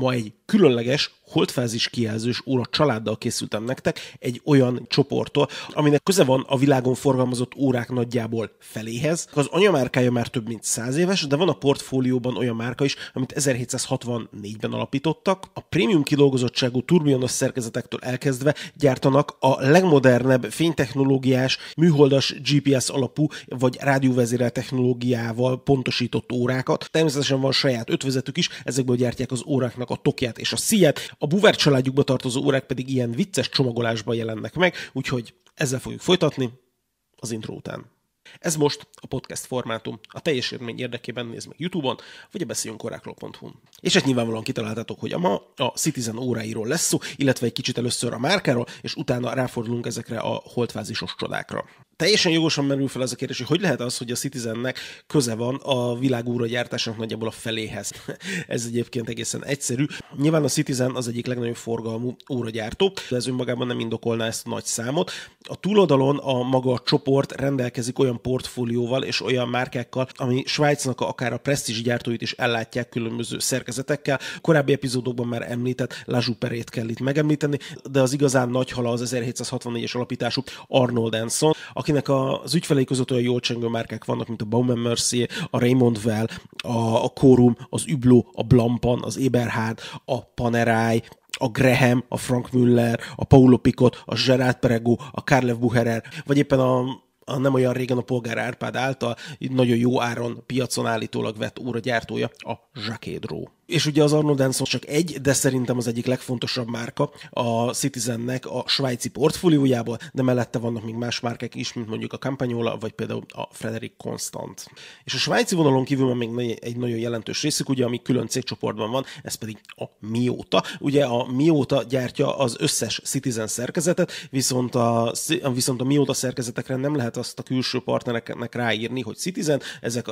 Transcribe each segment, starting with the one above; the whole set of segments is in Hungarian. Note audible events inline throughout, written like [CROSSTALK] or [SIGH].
Ma egy különleges, holdfázis kijelzős óra családdal készültem nektek egy olyan csoporttól, aminek köze van a világon forgalmazott órák nagyjából feléhez. Az anyamárkája már több mint 100 éves, de van a portfólióban olyan márka is, amit 1764-ben alapítottak. A prémium kidolgozottságú turbionos szerkezetektől elkezdve gyártanak a legmodernebb fénytechnológiás, műholdas GPS alapú vagy rádióvezérel technológiával pontosított órákat. Természetesen van saját ötvezetük is, ezekből gyártják az óráknak a tokját és a szíját, a buvár családjukba tartozó órák pedig ilyen vicces csomagolásban jelennek meg, úgyhogy ezzel fogjuk folytatni az intro után. Ez most a podcast formátum. A teljes élmény érdekében nézd meg YouTube-on, vagy a beszéljünk És ezt nyilvánvalóan kitaláltátok, hogy a ma a Citizen óráiról lesz szó, illetve egy kicsit először a márkáról, és utána ráfordulunk ezekre a holdfázisos csodákra teljesen jogosan merül fel az a kérdés, hogy hogy lehet az, hogy a Citizennek köze van a világúra gyártásnak nagyjából a feléhez. [LAUGHS] ez egyébként egészen egyszerű. Nyilván a Citizen az egyik legnagyobb forgalmú óragyártó, de ez önmagában nem indokolná ezt a nagy számot. A túloldalon a maga a csoport rendelkezik olyan portfólióval és olyan márkákkal, ami Svájcnak akár a presztízs gyártóit is ellátják különböző szerkezetekkel. Korábbi epizódokban már említett La Juperét kell itt megemlíteni, de az igazán nagy hala az 1764-es alapítású Arnold Anson, aki akinek az ügyfelei között olyan jól csengő márkák vannak, mint a Bauman Mercier, a Raymond Well, a, a Corum, az Übló, a Blampan, az Eberhard, a Panerai, a Graham, a Frank Müller, a Paulo Picot, a Gerard Perego, a Karlev Bucherer, vagy éppen a a nem olyan régen a polgár Árpád által nagyon jó áron piacon állítólag vett óragyártója, a Jacquet és ugye az Arnold Anson csak egy, de szerintem az egyik legfontosabb márka a Citizennek a svájci portfóliójából, de mellette vannak még más márkák is, mint mondjuk a Campagnola, vagy például a Frederick Constant. És a svájci vonalon kívül van még egy nagyon jelentős részük, ugye, ami külön cégcsoportban van, ez pedig a Miota. Ugye a Miota gyártja az összes Citizen szerkezetet, viszont a, viszont a Miota szerkezetekre nem lehet azt a külső partnereknek ráírni, hogy Citizen, ezek,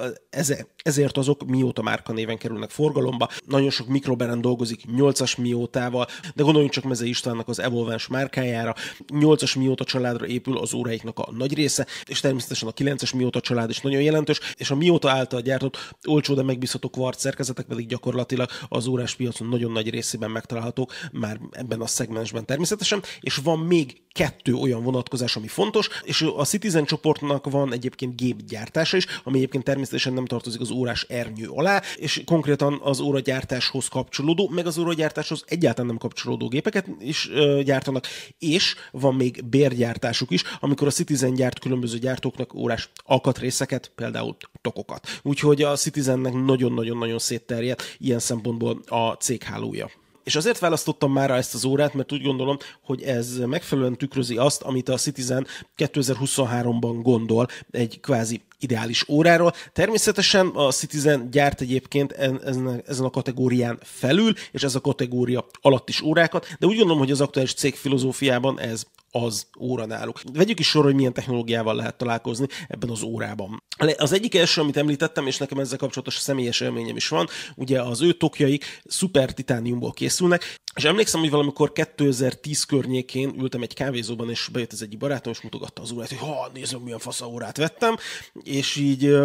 ezért azok Miota márka néven kerülnek forgalomba, nagyon sok mikrobrand dolgozik 8-as miótával, de gondoljunk csak Meze Istvánnak az Evolvens márkájára. 8-as mióta családra épül az óráiknak a nagy része, és természetesen a 9-es mióta család is nagyon jelentős, és a mióta által gyártott olcsó, de megbízható kvarc szerkezetek pedig gyakorlatilag az órás piacon nagyon nagy részében megtalálhatók, már ebben a szegmensben természetesen, és van még kettő olyan vonatkozás, ami fontos, és a Citizen csoportnak van egyébként gépgyártása is, ami egyébként természetesen nem tartozik az órás ernyő alá, és konkrétan az óragyártáshoz kapcsolódó, meg az óragyártáshoz egyáltalán nem kapcsolódó gépeket is ö, gyártanak, és van még bérgyártásuk is, amikor a Citizen gyárt különböző gyártóknak órás alkatrészeket, például tokokat. Úgyhogy a Citizennek nagyon-nagyon-nagyon szétterjedt ilyen szempontból a céghálója. És azért választottam már ezt az órát, mert úgy gondolom, hogy ez megfelelően tükrözi azt, amit a Citizen 2023-ban gondol egy kvázi ideális óráról. Természetesen a Citizen gyárt egyébként ezen a kategórián felül, és ez a kategória alatt is órákat, de úgy gondolom, hogy az aktuális cég filozófiában ez az óra náluk. Vegyük is sor, hogy milyen technológiával lehet találkozni ebben az órában. Az egyik első, amit említettem, és nekem ezzel kapcsolatos személyes élményem is van, ugye az ő tokjaik szuper titániumból készülnek, és emlékszem, hogy valamikor 2010 környékén ültem egy kávézóban, és bejött ez egy barátom, és mutogatta az órát, hogy ha, nézem, milyen fasz órát vettem, és így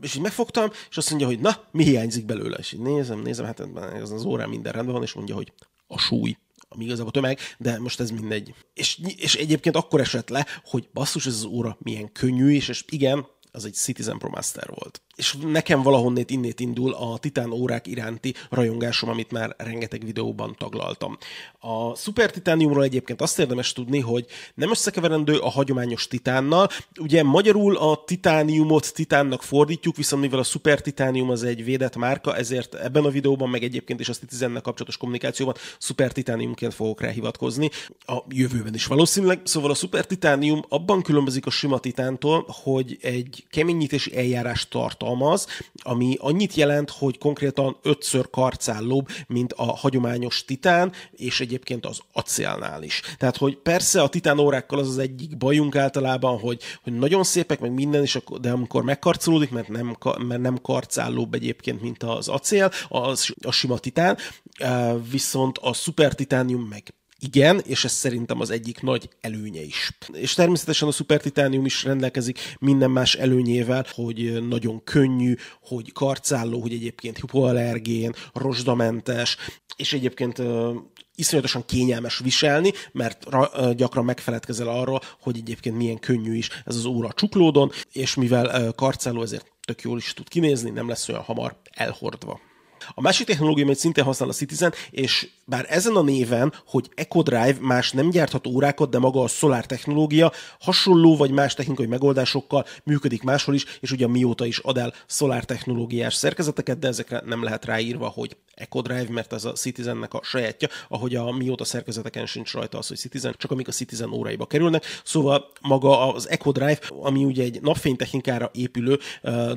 és így megfogtam, és azt mondja, hogy na, mi hiányzik belőle? És így nézem, nézem, hát ez az órán minden rendben van, és mondja, hogy a súly igazából tömeg, de most ez mindegy. És, és egyébként akkor esett le, hogy basszus, ez az óra milyen könnyű, és, és igen, az egy Citizen Pro Master volt és nekem valahonnét innét indul a titán órák iránti rajongásom, amit már rengeteg videóban taglaltam. A Super Titániumról egyébként azt érdemes tudni, hogy nem összekeverendő a hagyományos titánnal. Ugye magyarul a titániumot titánnak fordítjuk, viszont mivel a Super Titánium az egy védett márka, ezért ebben a videóban, meg egyébként is a Citizennek kapcsolatos kommunikációban Super Titániumként fogok rá hivatkozni. A jövőben is valószínűleg. Szóval a Super Titánium abban különbözik a sima titántól, hogy egy keményítési eljárás tart tartalmaz, ami annyit jelent, hogy konkrétan ötször karcállóbb, mint a hagyományos titán, és egyébként az acélnál is. Tehát, hogy persze a titán órákkal az az egyik bajunk általában, hogy, hogy nagyon szépek, meg minden, is, de amikor megkarcolódik, mert nem, mert nem karcállóbb egyébként, mint az acél, az a sima titán, viszont a szuper titánium meg Igen, és ez szerintem az egyik nagy előnye is. És természetesen a Super Titanium is rendelkezik minden más előnyével, hogy nagyon könnyű, hogy karcálló, hogy egyébként hipoallergén, rozsdamentes, és egyébként iszonyatosan kényelmes viselni, mert ra, gyakran megfeledkezel arról, hogy egyébként milyen könnyű is ez az óra a csuklódon, és mivel karcáló, ezért tök jól is tud kinézni, nem lesz olyan hamar elhordva. A másik technológia, amit szintén használ a Citizen, és bár ezen a néven, hogy EcoDrive más nem gyárthat órákat, de maga a Solar technológia hasonló vagy más technikai megoldásokkal működik máshol is, és ugye a Mióta is ad el Solar technológiás szerkezeteket, de ezekre nem lehet ráírva, hogy EcoDrive, mert ez a Citizennek a sajátja, ahogy a Mióta szerkezeteken sincs rajta az, hogy Citizen, csak amik a Citizen óráiba kerülnek. Szóval maga az EcoDrive, ami ugye egy napfénytechnikára épülő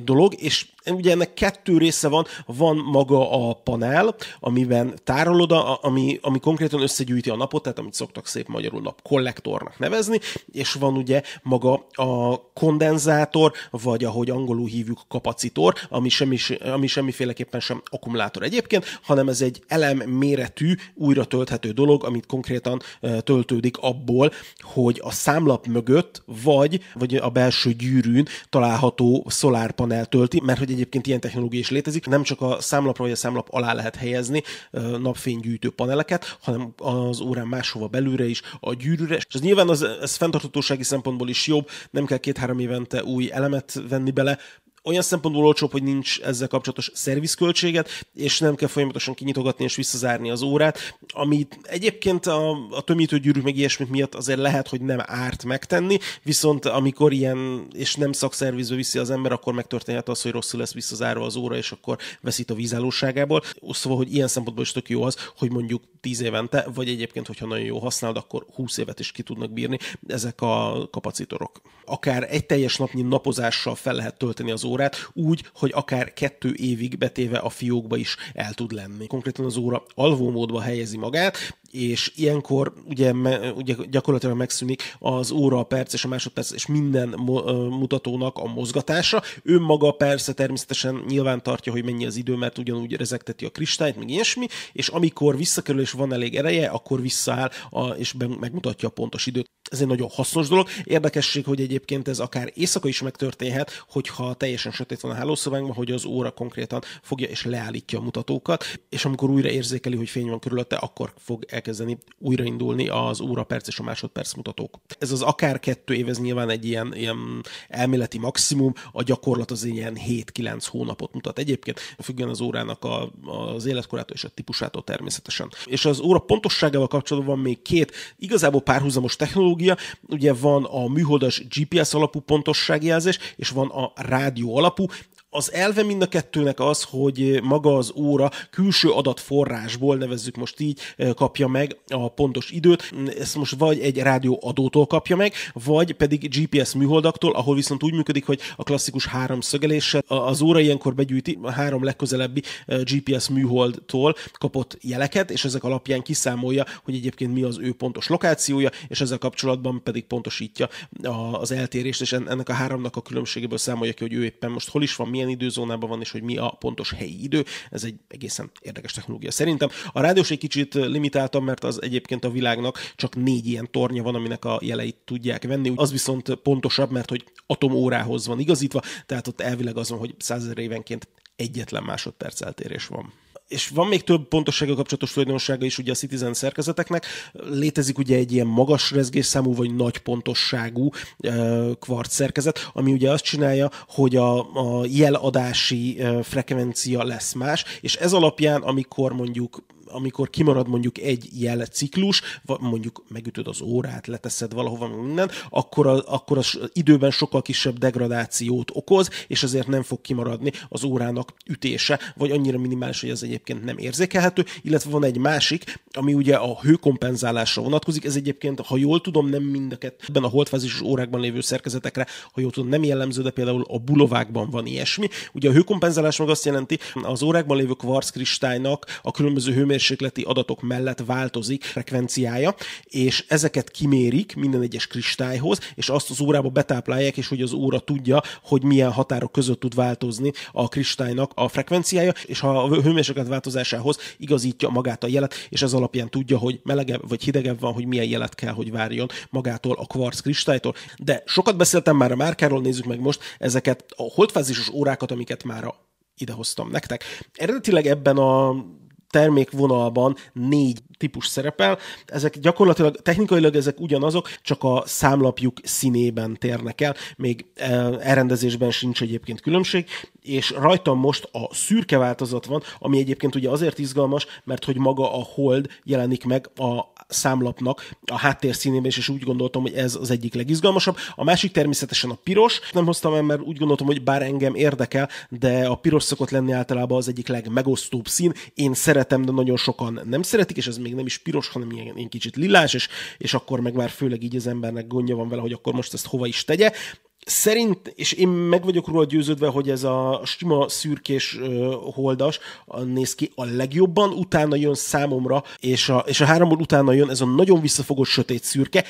dolog, és ugye ennek kettő része van, van maga a panel, amiben tárolod, ami, ami konkrétan összegyűjti a napot, tehát amit szoktak szép magyarul nap kollektornak nevezni, és van ugye maga a kondenzátor, vagy ahogy angolul hívjuk kapacitor, ami, semmi, ami semmiféleképpen sem akkumulátor egyébként, hanem ez egy elem méretű, újra tölthető dolog, amit konkrétan töltődik abból, hogy a számlap mögött, vagy, vagy a belső gyűrűn található szolárpanel tölti, mert hogy egyébként ilyen technológia is létezik, nem csak a számlapra vagy a számlap alá lehet helyezni napfénygyűjtő paneleket, hanem az órán máshova belülre is, a gyűrűre. És ez nyilván az, ez fenntarthatósági szempontból is jobb, nem kell két-három évente új elemet venni bele, olyan szempontból olcsóbb, hogy nincs ezzel kapcsolatos szervizköltséget, és nem kell folyamatosan kinyitogatni és visszazárni az órát, amit egyébként a, a tömítő gyűrűk meg ilyesmit miatt azért lehet, hogy nem árt megtenni, viszont amikor ilyen, és nem szakszervizbe viszi az ember, akkor megtörténhet az, hogy rosszul lesz visszazárva az óra, és akkor veszít a vízállóságából. Szóval, hogy ilyen szempontból is tök jó az, hogy mondjuk 10 évente, vagy egyébként, hogyha nagyon jó használod, akkor 20 évet is ki tudnak bírni ezek a kapacitorok. Akár egy teljes napnyi napozással fel lehet tölteni az órát, úgy, hogy akár kettő évig betéve a fiókba is el tud lenni. Konkrétan az óra alvómódba helyezi magát, és ilyenkor ugye, ugye gyakorlatilag megszűnik az óra, a perc és a másodperc és minden mutatónak a mozgatása. Ő maga persze természetesen nyilván tartja, hogy mennyi az idő, mert ugyanúgy rezekteti a kristályt, meg ilyesmi, és amikor visszakerül és van elég ereje, akkor visszaáll a, és megmutatja a pontos időt. Ez egy nagyon hasznos dolog. Érdekesség, hogy egyébként ez akár éjszaka is megtörténhet, hogyha teljesen sötét van a hálószobánkban, hogy az óra konkrétan fogja és leállítja a mutatókat, és amikor újra érzékeli, hogy fény van körülötte, akkor fog elkezdeni újraindulni az óra perc és a másodperc mutatók. Ez az akár kettő év, ez nyilván egy ilyen, ilyen elméleti maximum, a gyakorlat az ilyen 7-9 hónapot mutat. Egyébként függően az órának a, az életkorától és a típusától természetesen. És az óra pontosságával kapcsolatban van még két igazából párhuzamos technológia, ugye van a műholdas GPS alapú pontosságjelzés, és van a rádió alapú, az elve mind a kettőnek az, hogy maga az óra külső adatforrásból, nevezzük most így, kapja meg a pontos időt. Ezt most vagy egy rádióadótól kapja meg, vagy pedig GPS műholdaktól, ahol viszont úgy működik, hogy a klasszikus három szögeléssel az óra ilyenkor begyűjti a három legközelebbi GPS műholdtól kapott jeleket, és ezek alapján kiszámolja, hogy egyébként mi az ő pontos lokációja, és ezzel kapcsolatban pedig pontosítja az eltérést, és ennek a háromnak a különbségéből számolja ki, hogy ő éppen most hol is van, milyen időzónában van, és hogy mi a pontos helyi idő. Ez egy egészen érdekes technológia szerintem. A rádiós egy kicsit limitáltam, mert az egyébként a világnak csak négy ilyen tornya van, aminek a jeleit tudják venni. Az viszont pontosabb, mert hogy atomórához van igazítva, tehát ott elvileg azon, hogy százezer évenként egyetlen másodperc eltérés van és van még több pontossággal kapcsolatos tulajdonsága is ugye a Citizen szerkezeteknek. Létezik ugye egy ilyen magas rezgésszámú vagy nagy pontosságú kvarc szerkezet, ami ugye azt csinálja, hogy a, a jeladási frekvencia lesz más, és ez alapján, amikor mondjuk amikor kimarad mondjuk egy jelciklus, mondjuk megütöd az órát, leteszed valahova minden, akkor, a, akkor az időben sokkal kisebb degradációt okoz, és ezért nem fog kimaradni az órának ütése, vagy annyira minimális, hogy ez egyébként nem érzékelhető, illetve van egy másik, ami ugye a hőkompenzálásra vonatkozik, ez egyébként, ha jól tudom, nem mind a kettőben a holdfázis órákban lévő szerkezetekre, ha jól tudom, nem jellemző, de például a bulovákban van ilyesmi. Ugye a hőkompenzálás meg azt jelenti, az órákban lévő kvarckristálynak a különböző hőmérséklet hőmérsékleti adatok mellett változik frekvenciája, és ezeket kimérik minden egyes kristályhoz, és azt az órába betáplálják, és hogy az óra tudja, hogy milyen határok között tud változni a kristálynak a frekvenciája, és ha a hőmérséklet változásához igazítja magát a jelet, és ez alapján tudja, hogy melegebb vagy hidegebb van, hogy milyen jelet kell, hogy várjon magától a kvarc kristálytól. De sokat beszéltem már a márkáról, nézzük meg most ezeket a holdfázisos órákat, amiket már idehoztam nektek. Eredetileg ebben a termékvonalban négy típus szerepel. Ezek gyakorlatilag technikailag ezek ugyanazok, csak a számlapjuk színében térnek el, még e, elrendezésben sincs egyébként különbség, és rajtam most a szürke változat van, ami egyébként ugye azért izgalmas, mert hogy maga a hold jelenik meg a számlapnak a háttér színében, és úgy gondoltam, hogy ez az egyik legizgalmasabb. A másik természetesen a piros. Nem hoztam el, mert úgy gondoltam, hogy bár engem érdekel, de a piros szokott lenni általában az egyik legmegosztóbb szín. Én szeretem, de nagyon sokan nem szeretik, és ez még nem is piros, hanem ilyen, ilyen kicsit lilás, és, és akkor meg már főleg így az embernek gondja van vele, hogy akkor most ezt hova is tegye. Szerint, és én meg vagyok róla győződve, hogy ez a sima szürkés holdas néz ki a legjobban, utána jön számomra, és a, és a háromból utána jön ez a nagyon visszafogott sötét szürke,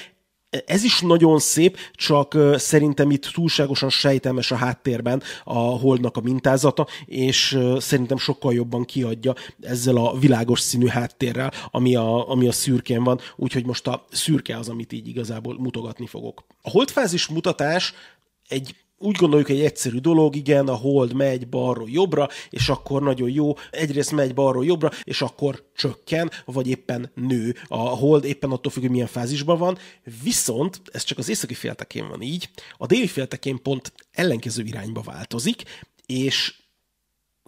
ez is nagyon szép, csak szerintem itt túlságosan sejtelmes a háttérben a holdnak a mintázata, és szerintem sokkal jobban kiadja ezzel a világos színű háttérrel, ami a, ami a szürkén van, úgyhogy most a szürke az, amit így igazából mutogatni fogok. A holdfázis mutatás egy úgy gondoljuk, egy egyszerű dolog, igen, a hold megy balról jobbra, és akkor nagyon jó, egyrészt megy balról jobbra, és akkor csökken, vagy éppen nő. A hold éppen attól függ, hogy milyen fázisban van, viszont ez csak az északi féltekén van így, a déli féltekén pont ellenkező irányba változik, és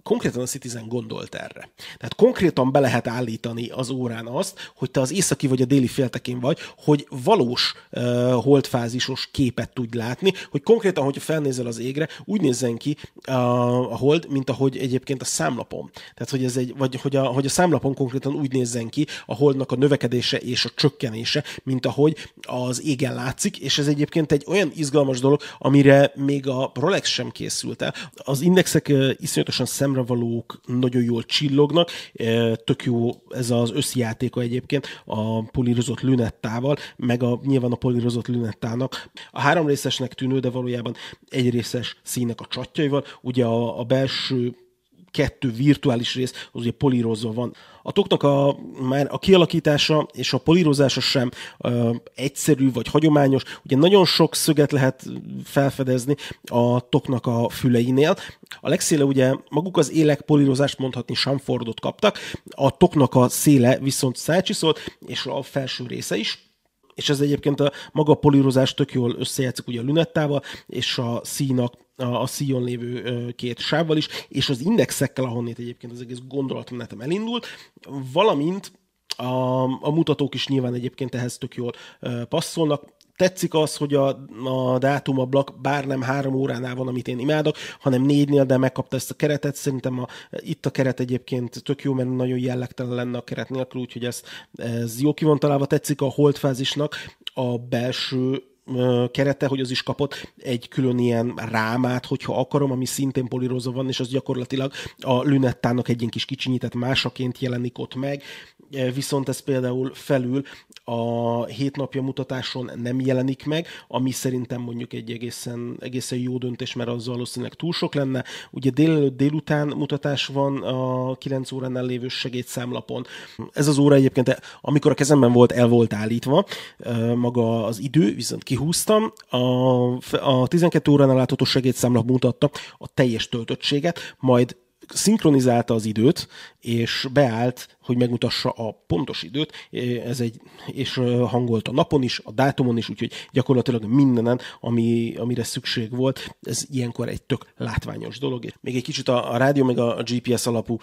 konkrétan a Citizen gondolt erre. Tehát konkrétan be lehet állítani az órán azt, hogy te az északi vagy a déli féltekén vagy, hogy valós uh, holdfázisos képet tudj látni, hogy konkrétan, hogyha felnézel az égre, úgy nézzen ki uh, a hold, mint ahogy egyébként a számlapon. Tehát, hogy ez egy, vagy hogy a, hogy a számlapon konkrétan úgy nézzen ki a holdnak a növekedése és a csökkenése, mint ahogy az égen látszik, és ez egyébként egy olyan izgalmas dolog, amire még a Rolex sem készült el. Az indexek uh, iszonyatosan szem szemrevalók nagyon jól csillognak, e, tök jó ez az összjátéka egyébként a polírozott lünettával, meg a, nyilván a polírozott lünettának. A három részesnek tűnő, de valójában egy részes színek a csatjaival, ugye a, a belső kettő virtuális rész, az ugye polírozva van. A toknak a, már a kialakítása és a polírozása sem ö, egyszerű vagy hagyományos. Ugye nagyon sok szöget lehet felfedezni a toknak a füleinél. A legszéle ugye maguk az élek polírozást mondhatni Samfordot kaptak, a toknak a széle viszont szácsiszolt, és a felső része is és ez egyébként a maga a polírozás tök jól összejátszik ugye a lünettával, és a színak a, a szíjon lévő két sávval is, és az indexekkel, ahonnét egyébként az egész gondolatmenetem elindult, valamint a, a mutatók is nyilván egyébként ehhez tök jól passzolnak. Tetszik az, hogy a, a dátumablak bár nem három óránál van, amit én imádok, hanem négynél, de megkapta ezt a keretet. Szerintem a, itt a keret egyébként tök jó, mert nagyon jellegtelen lenne a keret nélkül, úgyhogy ez, ez jó ki. Tetszik a holdfázisnak a belső kerete, hogy az is kapott egy külön ilyen rámát, hogyha akarom, ami szintén polírozva van, és az gyakorlatilag a lünettának egy ilyen kis kicsinyített másaként jelenik ott meg, viszont ez például felül a hét napja mutatáson nem jelenik meg, ami szerintem mondjuk egy egészen, egészen jó döntés, mert az valószínűleg túl sok lenne. Ugye délelőtt délután mutatás van a 9 óránál lévő segédszámlapon. Ez az óra egyébként, amikor a kezemben volt, el volt állítva, maga az idő, viszont kihúztam. A, a 12 óránál látható segédszámlap mutatta a teljes töltöttséget, majd szinkronizálta az időt, és beállt, hogy megmutassa a pontos időt, ez egy, és hangolt a napon is, a dátumon is, úgyhogy gyakorlatilag mindenen, ami, amire szükség volt, ez ilyenkor egy tök látványos dolog. Még egy kicsit a, a rádió, meg a GPS alapú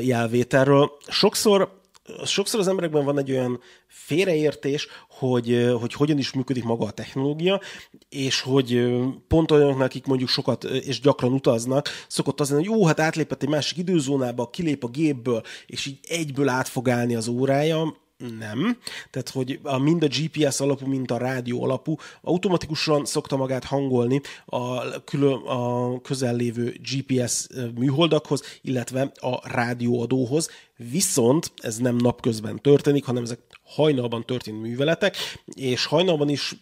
jelvételről. Sokszor sokszor az emberekben van egy olyan félreértés, hogy, hogy hogyan is működik maga a technológia, és hogy pont olyanok, akik mondjuk sokat és gyakran utaznak, szokott az lenni, hogy jó, hát átlépett egy másik időzónába, kilép a gépből, és így egyből át fog állni az órája, nem. Tehát, hogy a, mind a GPS alapú, mind a rádió alapú automatikusan szokta magát hangolni a, külön, a közel lévő GPS műholdakhoz, illetve a rádióadóhoz, Viszont ez nem napközben történik, hanem ezek hajnalban történő műveletek, és hajnalban is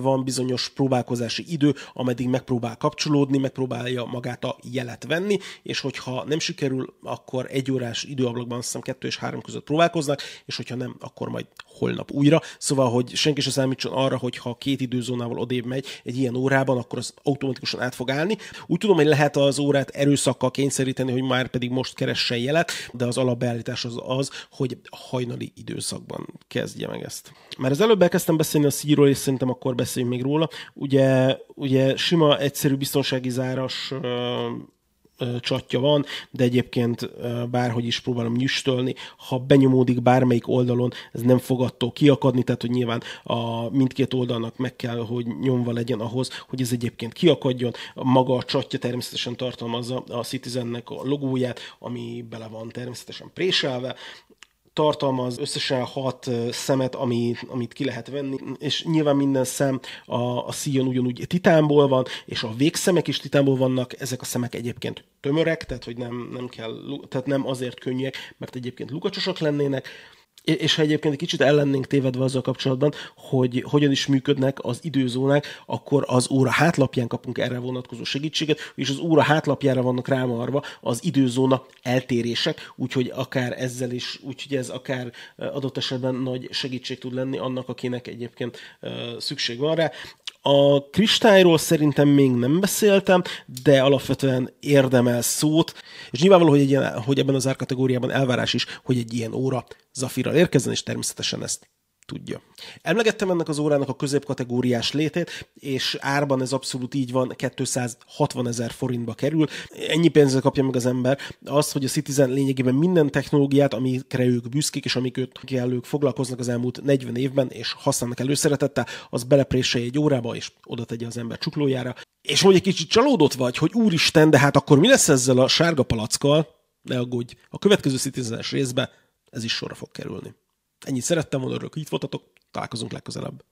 van bizonyos próbálkozási idő, ameddig megpróbál kapcsolódni, megpróbálja magát a jelet venni, és hogyha nem sikerül, akkor egy órás időablakban azt hiszem kettő és három között próbálkoznak, és hogyha nem, akkor majd holnap újra. Szóval, hogy senki se számítson arra, hogy ha két időzónával odébb megy egy ilyen órában, akkor az automatikusan át fog állni. Úgy tudom, hogy lehet az órát erőszakkal kényszeríteni, hogy már pedig most keressen jelet, de az alapbeállítás az az, hogy hajnali időszakban kezdje meg ezt. Már az előbb elkezdtem beszélni a szíról, és szerintem akkor beszéljünk még róla. Ugye, ugye sima, egyszerű biztonsági záras csatja van, de egyébként bárhogy is próbálom nyüstölni, ha benyomódik bármelyik oldalon, ez nem fog attól kiakadni, tehát hogy nyilván a mindkét oldalnak meg kell, hogy nyomva legyen ahhoz, hogy ez egyébként kiakadjon. Maga a csatja természetesen tartalmazza a Citizennek a logóját, ami bele van természetesen préselve, tartalmaz összesen hat szemet, ami, amit ki lehet venni, és nyilván minden szem a, a szíjon ugyanúgy titánból van, és a végszemek is titánból vannak, ezek a szemek egyébként tömörek, tehát hogy nem, nem kell, tehát nem azért könnyűek, mert egyébként lukacsosak lennének, és ha egyébként egy kicsit ellennénk tévedve azzal kapcsolatban, hogy hogyan is működnek az időzónák, akkor az óra hátlapján kapunk erre vonatkozó segítséget, és az óra hátlapjára vannak rámarva az időzóna eltérések, úgyhogy akár ezzel is, úgyhogy ez akár adott esetben nagy segítség tud lenni annak, akinek egyébként szükség van rá. A kristályról szerintem még nem beszéltem, de alapvetően érdemel szót, és nyilvánvaló, hogy, egy ilyen, hogy ebben az árkategóriában elvárás is, hogy egy ilyen óra Zafirral érkezzen, és természetesen ezt tudja. Emlegettem ennek az órának a középkategóriás létét, és árban ez abszolút így van, 260 ezer forintba kerül. Ennyi pénzzel kapja meg az ember. Az, hogy a Citizen lényegében minden technológiát, amikre ők büszkék, és amikkel ők foglalkoznak az elmúlt 40 évben, és használnak előszeretettel, az belepréselje egy órába, és oda tegye az ember csuklójára. És hogy egy kicsit csalódott vagy, hogy úristen, de hát akkor mi lesz ezzel a sárga palackkal? Ne aggódj, a következő Citizen-es részbe ez is sorra fog kerülni. Ennyit szerettem volna, örülök, hogy itt voltatok, találkozunk legközelebb.